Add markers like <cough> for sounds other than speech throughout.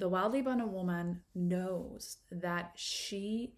the wildly abundant woman knows that she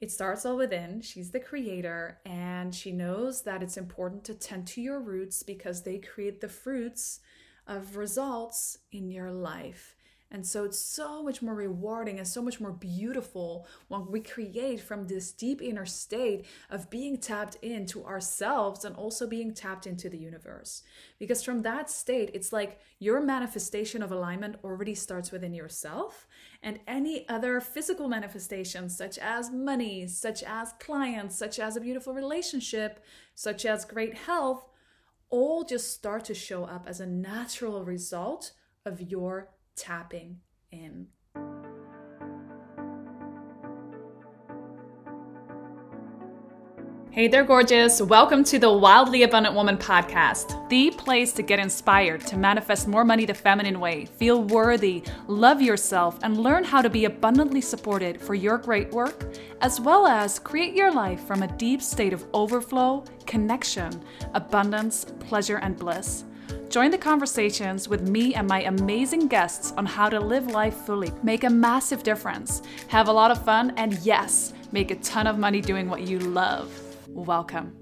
it starts all within. She's the creator, and she knows that it's important to tend to your roots because they create the fruits of results in your life. And so it's so much more rewarding and so much more beautiful when we create from this deep inner state of being tapped into ourselves and also being tapped into the universe. Because from that state, it's like your manifestation of alignment already starts within yourself. And any other physical manifestations, such as money, such as clients, such as a beautiful relationship, such as great health, all just start to show up as a natural result of your tapping in. Hey there, gorgeous. Welcome to the Wildly Abundant Woman podcast, the place to get inspired to manifest more money the feminine way, feel worthy, love yourself, and learn how to be abundantly supported for your great work, as well as create your life from a deep state of overflow, connection, abundance, pleasure, and bliss. Join the conversations with me and my amazing guests on how to live life fully, make a massive difference, have a lot of fun, and yes, make a ton of money doing what you love. Welcome.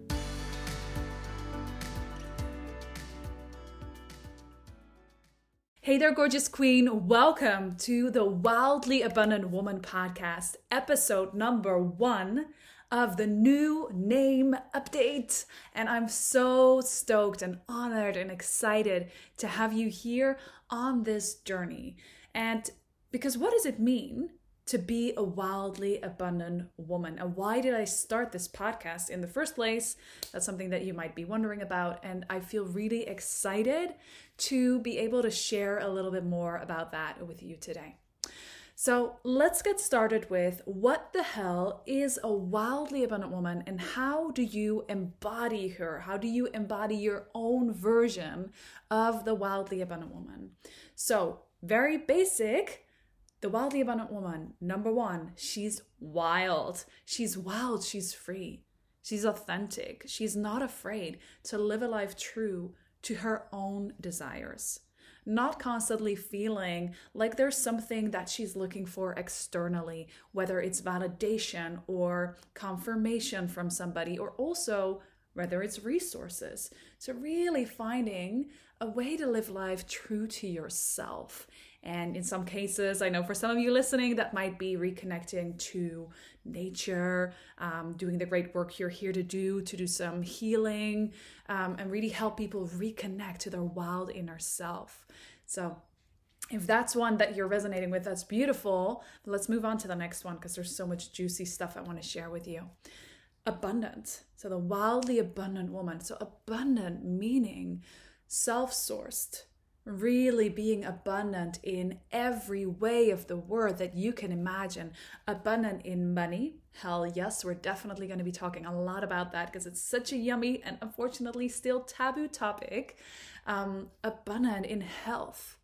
Hey there, gorgeous queen. Welcome to the Wildly Abundant Woman podcast, episode number one of the new name update. And I'm so stoked and honored and excited to have you here on this journey. And because what does it mean to be a wildly abundant woman? And why did I start this podcast in the first place? That's something that you might be wondering about. And I feel really excited to be able to share a little bit more about that with you today. So let's get started with what the hell is a wildly abundant woman and how do you embody her? How do you embody your own version of the wildly abundant woman? So, very basic. The wildly abundant woman, number one, she's wild. She's wild. She's free. She's authentic. She's not afraid to live a life true to her own desires not constantly feeling like there's something that she's looking for externally, whether it's validation or confirmation from somebody, or also whether it's resources. So, really finding a way to live life true to yourself. And in some cases, I know for some of you listening, that might be reconnecting to nature, um, doing the great work you're here to do, to do some healing, um, and really help people reconnect to their wild inner self. So, if that's one that you're resonating with, that's beautiful. But let's move on to the next one because there's so much juicy stuff I want to share with you. Abundant. So, the wildly abundant woman. So, abundant meaning self sourced, really being abundant in every way of the word that you can imagine. Abundant in money. Hell yes, we're definitely going to be talking a lot about that because it's such a yummy and unfortunately still taboo topic. Um, abundant in health,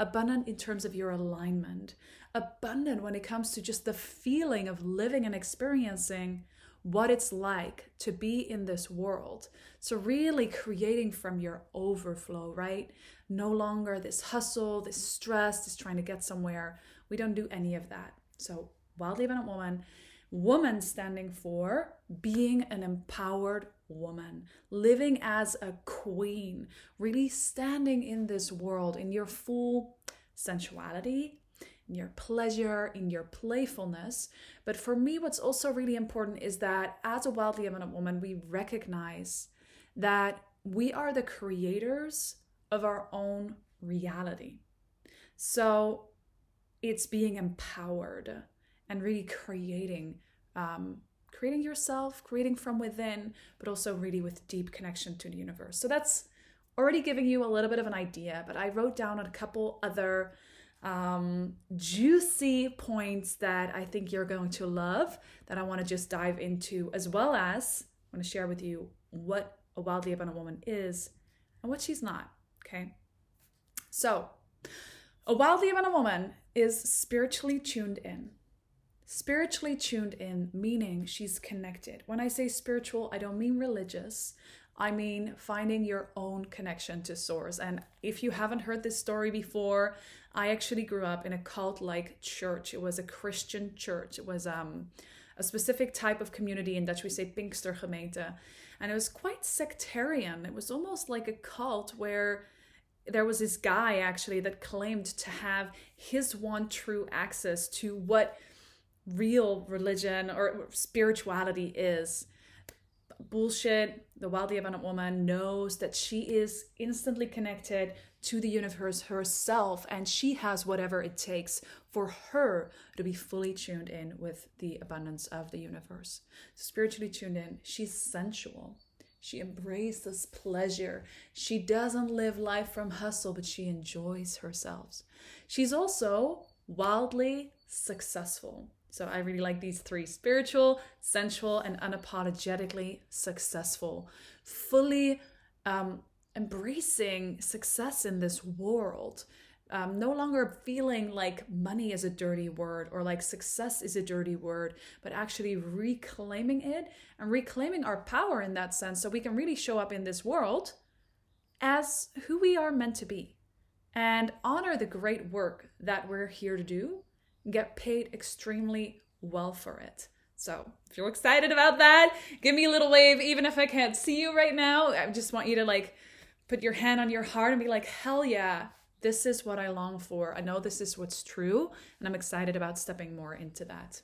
abundant in terms of your alignment, abundant when it comes to just the feeling of living and experiencing what it's like to be in this world. So, really creating from your overflow, right? No longer this hustle, this stress, this trying to get somewhere. We don't do any of that. So, wildly abundant woman, woman standing for being an empowered woman, living as a queen, really standing in this world in your full sensuality, in your pleasure, in your playfulness. But for me, what's also really important is that as a wildly abundant woman, we recognize that we are the creators of our own reality. So it's being empowered and really creating um, creating yourself, creating from within, but also really with deep connection to the universe. So that's already giving you a little bit of an idea, but I wrote down a couple other um, juicy points that I think you're going to love that I want to just dive into, as well as I want to share with you what a wildly abundant woman is and what she's not. Okay. So, a wildly abundant woman is spiritually tuned in. Spiritually tuned in, meaning she's connected. When I say spiritual, I don't mean religious. I mean finding your own connection to source. And if you haven't heard this story before, I actually grew up in a cult like church. It was a Christian church. It was um, a specific type of community. In Dutch, we say Pinkstergemeente. And it was quite sectarian. It was almost like a cult where there was this guy actually that claimed to have his one true access to what real religion or spirituality is bullshit. The wildly abundant woman knows that she is instantly connected to the universe herself, and she has whatever it takes for her to be fully tuned in with the abundance of the universe. Spiritually tuned in, she's sensual. She embraces pleasure. She doesn't live life from hustle, but she enjoys herself. She's also wildly successful. So I really like these three spiritual, sensual, and unapologetically successful. Fully um, embracing success in this world. Um, no longer feeling like money is a dirty word or like success is a dirty word, but actually reclaiming it and reclaiming our power in that sense so we can really show up in this world as who we are meant to be and honor the great work that we're here to do get paid extremely well for it. So, if you're excited about that, give me a little wave, even if I can't see you right now. I just want you to like put your hand on your heart and be like, hell yeah, this is what I long for. I know this is what's true, and I'm excited about stepping more into that.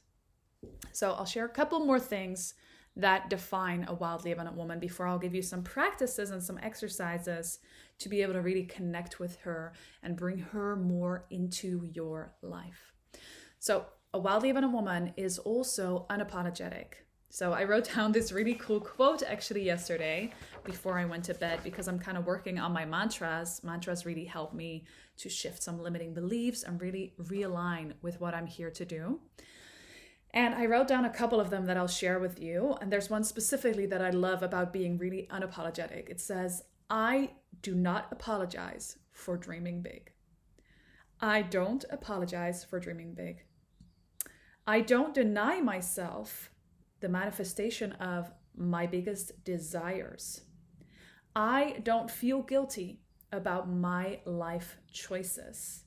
So, I'll share a couple more things that define a wildly abundant woman before I'll give you some practices and some exercises to be able to really connect with her and bring her more into your life. So, a wildly abundant woman is also unapologetic. So, I wrote down this really cool quote actually yesterday before I went to bed because I'm kind of working on my mantras. Mantras really help me to shift some limiting beliefs and really realign with what I'm here to do. And I wrote down a couple of them that I'll share with you. And there's one specifically that I love about being really unapologetic. It says, I do not apologize for dreaming big. I don't apologize for dreaming big. I don't deny myself the manifestation of my biggest desires. I don't feel guilty about my life choices.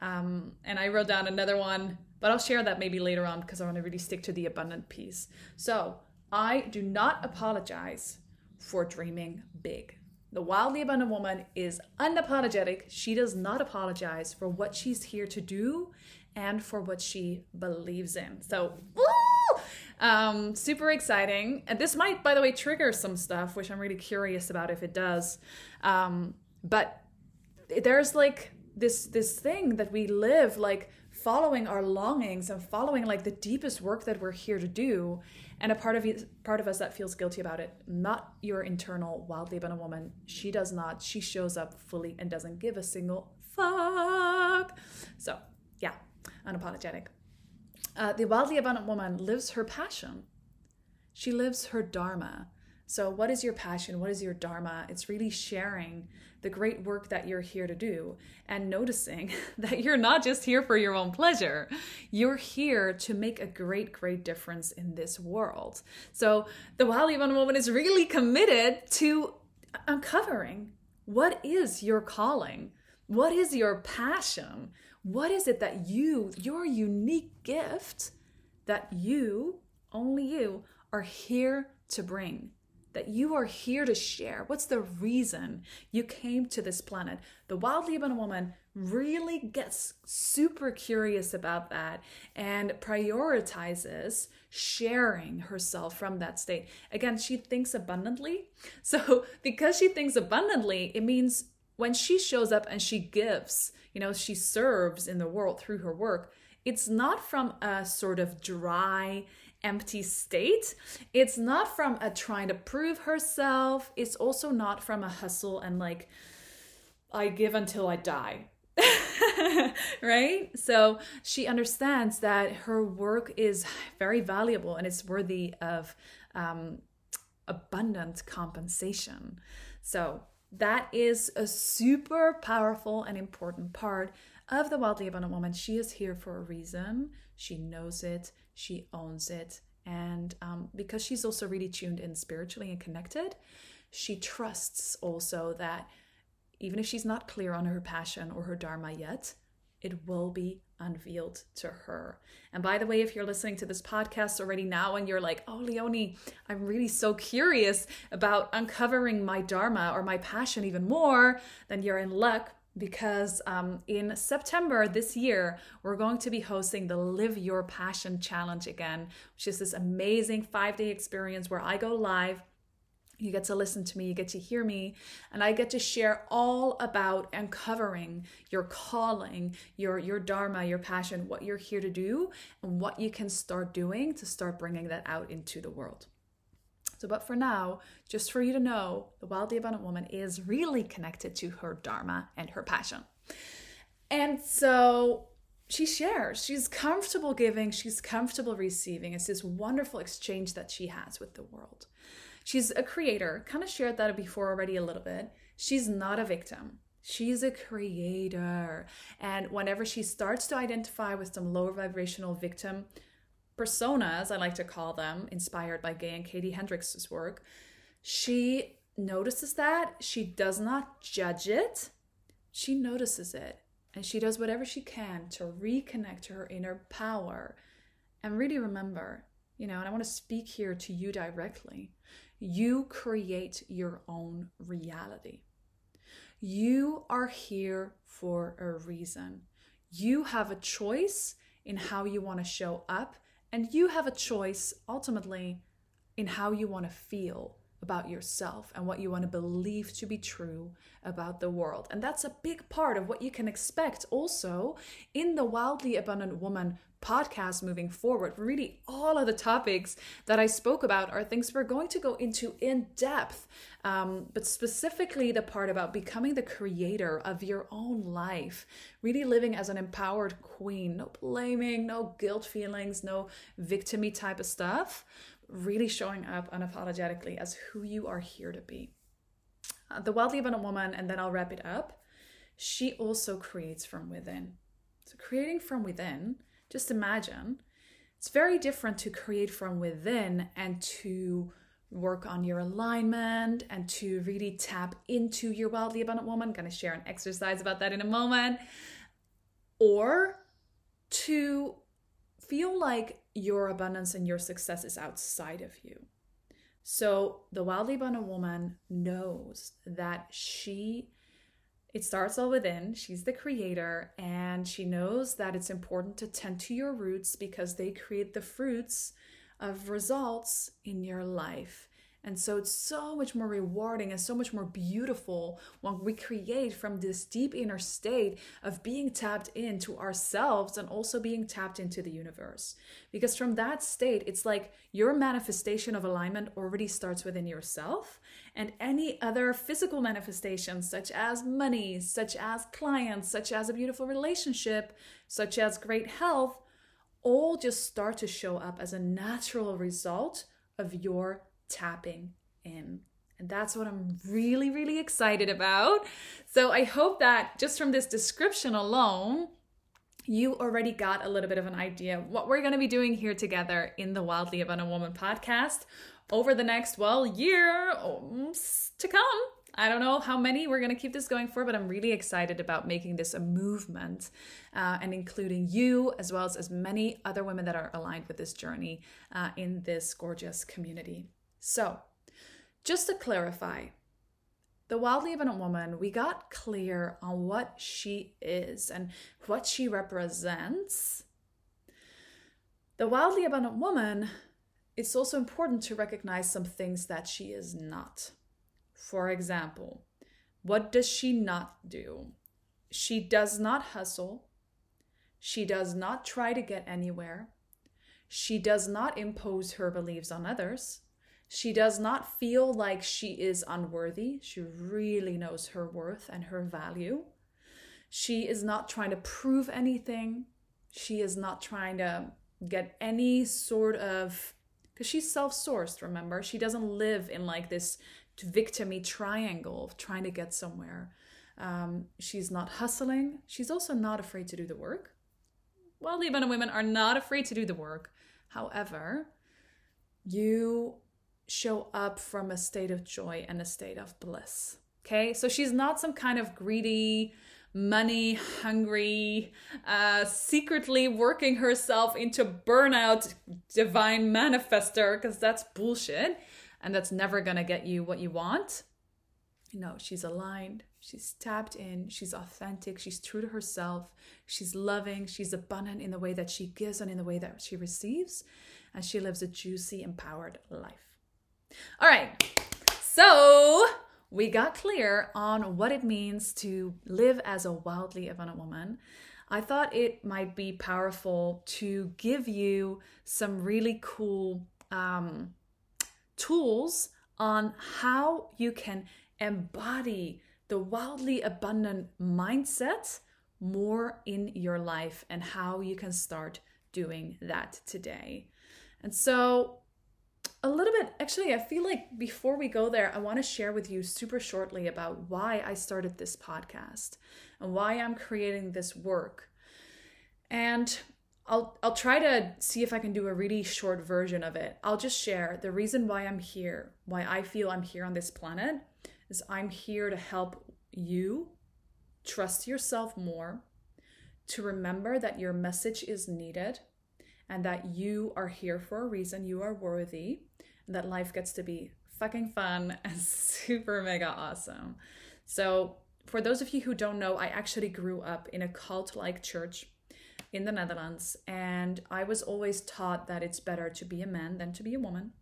Um, and I wrote down another one, but I'll share that maybe later on because I want to really stick to the abundant piece. So I do not apologize for dreaming big. The wildly abundant woman is unapologetic. She does not apologize for what she's here to do and for what she believes in. So, woo! Um, super exciting. And this might, by the way, trigger some stuff, which I'm really curious about if it does. Um, but there's like this this thing that we live like following our longings and following like the deepest work that we're here to do and a part of you part of us that feels guilty about it not your internal wildly abundant woman she does not she shows up fully and doesn't give a single fuck so yeah unapologetic. Uh, the wildly abundant woman lives her passion. She lives her dharma. So, what is your passion? What is your dharma? It's really sharing the great work that you're here to do and noticing <laughs> that you're not just here for your own pleasure. You're here to make a great, great difference in this world. So, the wildly abundant woman is really committed to uncovering what is your calling? What is your passion? What is it that you, your unique gift, that you, only you, are here to bring? That you are here to share? What's the reason you came to this planet? The wildly abundant woman really gets super curious about that and prioritizes sharing herself from that state. Again, she thinks abundantly. <laughs> So, because she thinks abundantly, it means when she shows up and she gives, you know, she serves in the world through her work, it's not from a sort of dry, empty state. It's not from a trying to prove herself. It's also not from a hustle and like, I give until I die. <laughs> right? So she understands that her work is very valuable and it's worthy of um, abundant compensation. So that is a super powerful and important part of the wildly abundant woman. She is here for a reason. She knows it, she owns it. And um, because she's also really tuned in spiritually and connected, she trusts also that even if she's not clear on her passion or her dharma yet, it will be unveiled to her. And by the way, if you're listening to this podcast already now and you're like, oh, Leonie, I'm really so curious about uncovering my Dharma or my passion even more, then you're in luck because um, in September this year, we're going to be hosting the Live Your Passion Challenge again, which is this amazing five day experience where I go live you get to listen to me, you get to hear me, and I get to share all about uncovering your calling, your your dharma, your passion, what you're here to do, and what you can start doing to start bringing that out into the world. So, but for now, just for you to know, the wildly abundant woman is really connected to her dharma and her passion. And so she shares. She's comfortable giving, she's comfortable receiving. It's this wonderful exchange that she has with the world. She's a creator, kind of shared that before already a little bit. She's not a victim. She's a creator. And whenever she starts to identify with some lower vibrational victim personas, I like to call them, inspired by Gay and Katie Hendricks' work, she notices that. She does not judge it. She notices it. And she does whatever she can to reconnect to her inner power. And really remember, you know, and I want to speak here to you directly. You create your own reality. You are here for a reason. You have a choice in how you want to show up, and you have a choice ultimately in how you want to feel about yourself and what you want to believe to be true about the world. And that's a big part of what you can expect also in the Wildly Abundant Woman podcast moving forward. Really, all of the topics that I spoke about are things we're going to go into in depth, um, but specifically the part about becoming the creator of your own life, really living as an empowered queen, no blaming, no guilt feelings, no victimy type of stuff, really showing up unapologetically as who you are here to be. Uh, the Wildly Abundant Woman, and then I'll wrap it up. She also creates from within. So, creating from within just imagine. It's very different to create from within and to work on your alignment and to really tap into your wildly abundant woman. I'm going to share an exercise about that in a moment. Or to feel like your abundance and your success is outside of you. So the wildly abundant woman knows that she it starts all within. She's the creator, and she knows that it's important to tend to your roots because they create the fruits of results in your life. And so it's so much more rewarding and so much more beautiful when we create from this deep inner state of being tapped into ourselves and also being tapped into the universe. Because from that state, it's like your manifestation of alignment already starts within yourself. And any other physical manifestations, such as money, such as clients, such as a beautiful relationship, such as great health, all just start to show up as a natural result of your tapping in. And that's what I'm really, really excited about. So I hope that just from this description alone, you already got a little bit of an idea what we're going to be doing here together in the Wildly Abundant Woman podcast over the next, well, year to come. I don't know how many we're going to keep this going for, but I'm really excited about making this a movement uh, and including you as well as as many other women that are aligned with this journey uh, in this gorgeous community. So, just to clarify, the wildly abundant woman, we got clear on what she is and what she represents. The wildly abundant woman, it's also important to recognize some things that she is not. For example, what does she not do? She does not hustle. She does not try to get anywhere. She does not impose her beliefs on others. She does not feel like she is unworthy. She really knows her worth and her value. She is not trying to prove anything. She is not trying to get any sort of because she's self-sourced remember she doesn't live in like this victimy triangle of trying to get somewhere um, she's not hustling she's also not afraid to do the work well the women are not afraid to do the work however you show up from a state of joy and a state of bliss. Okay, so she's not some kind of greedy, money hungry, uh, secretly working herself into burnout divine manifester, because that's bullshit and that's never gonna get you what you want. No, she's aligned, she's tapped in, she's authentic, she's true to herself, she's loving, she's abundant in the way that she gives and in the way that she receives, and she lives a juicy, empowered life. All right, so we got clear on what it means to live as a wildly abundant woman. I thought it might be powerful to give you some really cool um, tools on how you can embody the wildly abundant mindset more in your life and how you can start doing that today. And so, a little bit, actually, I feel like before we go there, I want to share with you super shortly about why I started this podcast and why I'm creating this work. And I'll I'll try to see if I can do a really short version of it. I'll just share the reason why I'm here, why I feel I'm here on this planet is I'm here to help you trust yourself more, to remember that your message is needed and that you are here for a reason, you are worthy, and that life gets to be fucking fun <laughs> and super mega awesome. So, for those of you who don't know, I actually grew up in a cult like church in the Netherlands, and I was always taught that it's better to be a man than to be a woman.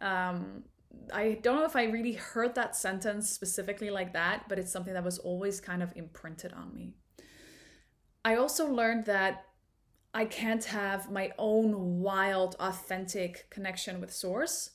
Um, I don't know if I really heard that sentence specifically like that, but it's something that was always kind of imprinted on me. I also learned that I can't have my own wild, authentic connection with Source.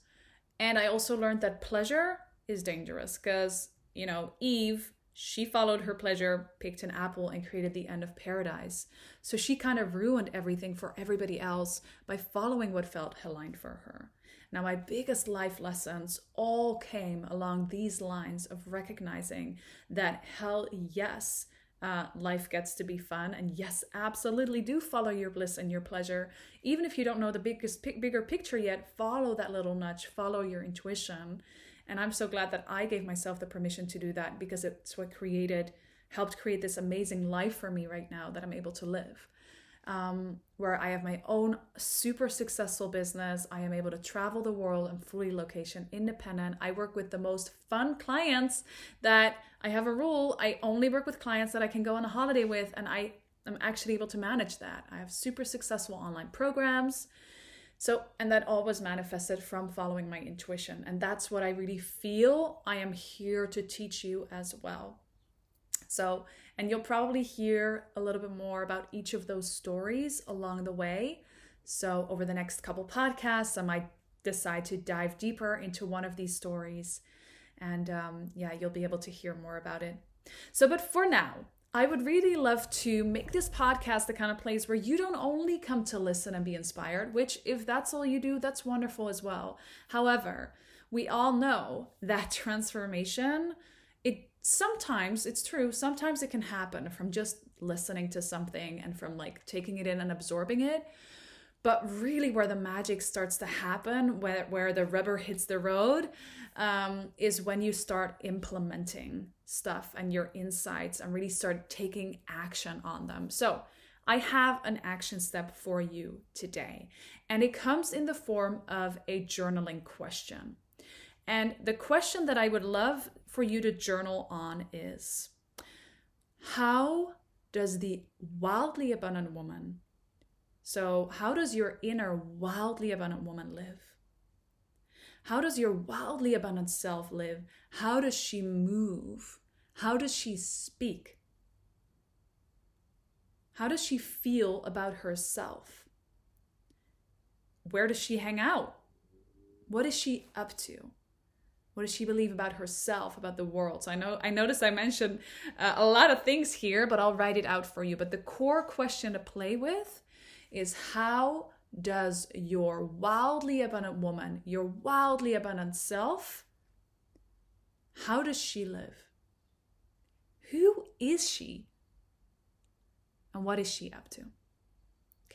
And I also learned that pleasure is dangerous because, you know, Eve, she followed her pleasure, picked an apple, and created the end of paradise. So she kind of ruined everything for everybody else by following what felt aligned for her. Now, my biggest life lessons all came along these lines of recognizing that hell yes, uh, life gets to be fun. And yes, absolutely do follow your bliss and your pleasure. Even if you don't know the biggest, bigger picture yet, follow that little nudge, follow your intuition. And I'm so glad that I gave myself the permission to do that because it's what created, helped create this amazing life for me right now that I'm able to live um, where I have my own super successful business. I am able to travel the world. I'm fully location independent. I work with the most fun clients that I have a rule. I only work with clients that I can go on a holiday with, and I am actually able to manage that. I have super successful online programs. So, and that all was manifested from following my intuition. And that's what I really feel I am here to teach you as well. So, and you'll probably hear a little bit more about each of those stories along the way. So, over the next couple podcasts, I might decide to dive deeper into one of these stories. And um, yeah, you'll be able to hear more about it. So, but for now, I would really love to make this podcast the kind of place where you don't only come to listen and be inspired, which, if that's all you do, that's wonderful as well. However, we all know that <laughs> transformation it sometimes it's true sometimes it can happen from just listening to something and from like taking it in and absorbing it. But really where the magic starts to happen where, where the rubber hits the road um, is when you start implementing stuff and your insights and really start taking action on them. So i have an action step for you today and it comes in the form of a journaling question. And the question that I would love for you to journal on is How does the wildly abundant woman, so how does your inner wildly abundant woman live? How does your wildly abundant self live? How does she move? How does she speak? How does she feel about herself? Where does she hang out? What is she up to? What does she believe about herself, about the world? So I know I noticed I mentioned uh, a lot of things here, but I'll write it out for you. But the core question to play with is how does your wildly abundant woman, your wildly abundant self, how does she live? Who is she? And what is she up to?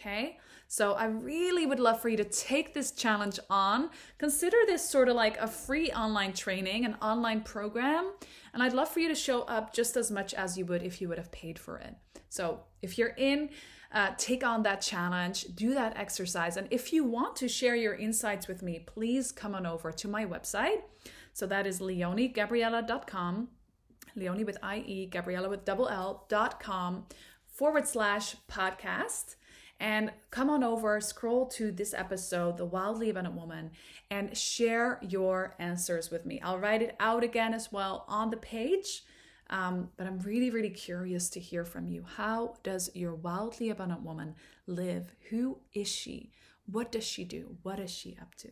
Okay. So I really would love for you to take this challenge on. Consider this sort of like a free online training, an online program. And I'd love for you to show up just as much as you would if you would have paid for it. So if you're in, uh, take on that challenge, do that exercise. And if you want to share your insights with me, please come on over to my website. So that is leoniegabriella.com, Leonie with IE, Gabriella with double L dot com forward slash podcast. And come on over, scroll to this episode, The Wildly Abundant Woman, and share your answers with me. I'll write it out again as well on the page. Um, but I'm really, really curious to hear from you. How does your wildly abundant woman live? Who is she? What does she do? What is she up to?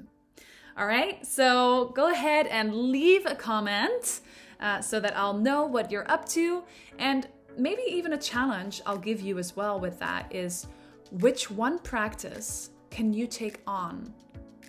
All right, so go ahead and leave a comment uh, so that I'll know what you're up to. And maybe even a challenge I'll give you as well with that is which one practice can you take on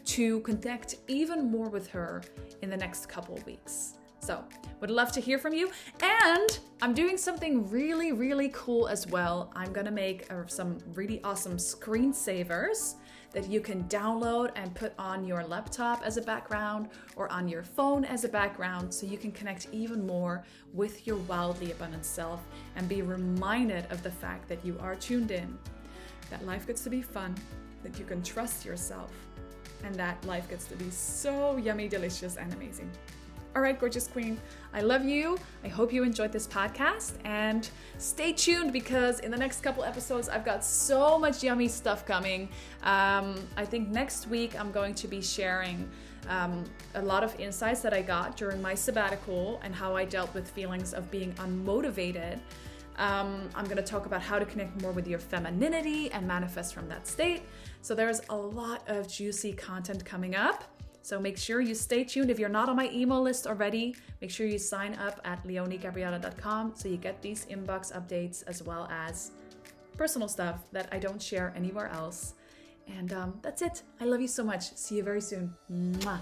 to connect even more with her in the next couple weeks? So, would love to hear from you. And I'm doing something really, really cool as well. I'm gonna make uh, some really awesome screensavers that you can download and put on your laptop as a background or on your phone as a background so you can connect even more with your wildly abundant self and be reminded of the fact that you are tuned in that life gets to be fun, that you can trust yourself, and that life gets to be so yummy, delicious, and amazing. All right, gorgeous queen, I love you. I hope you enjoyed this podcast and stay tuned because in the next couple episodes, I've got so much yummy stuff coming. Um, I think next week I'm going to be sharing um, a lot of insights that I got during my sabbatical and how I dealt with feelings of being unmotivated um, I'm going to talk about how to connect more with your femininity and manifest from that state. So there's a lot of juicy content coming up. So make sure you stay tuned. If you're not on my email list already, make sure you sign up at leoniegabriella.com so you get these inbox updates as well as personal stuff that I don't share anywhere else. And um, that's it. I love you so much. See you very soon. Mwah.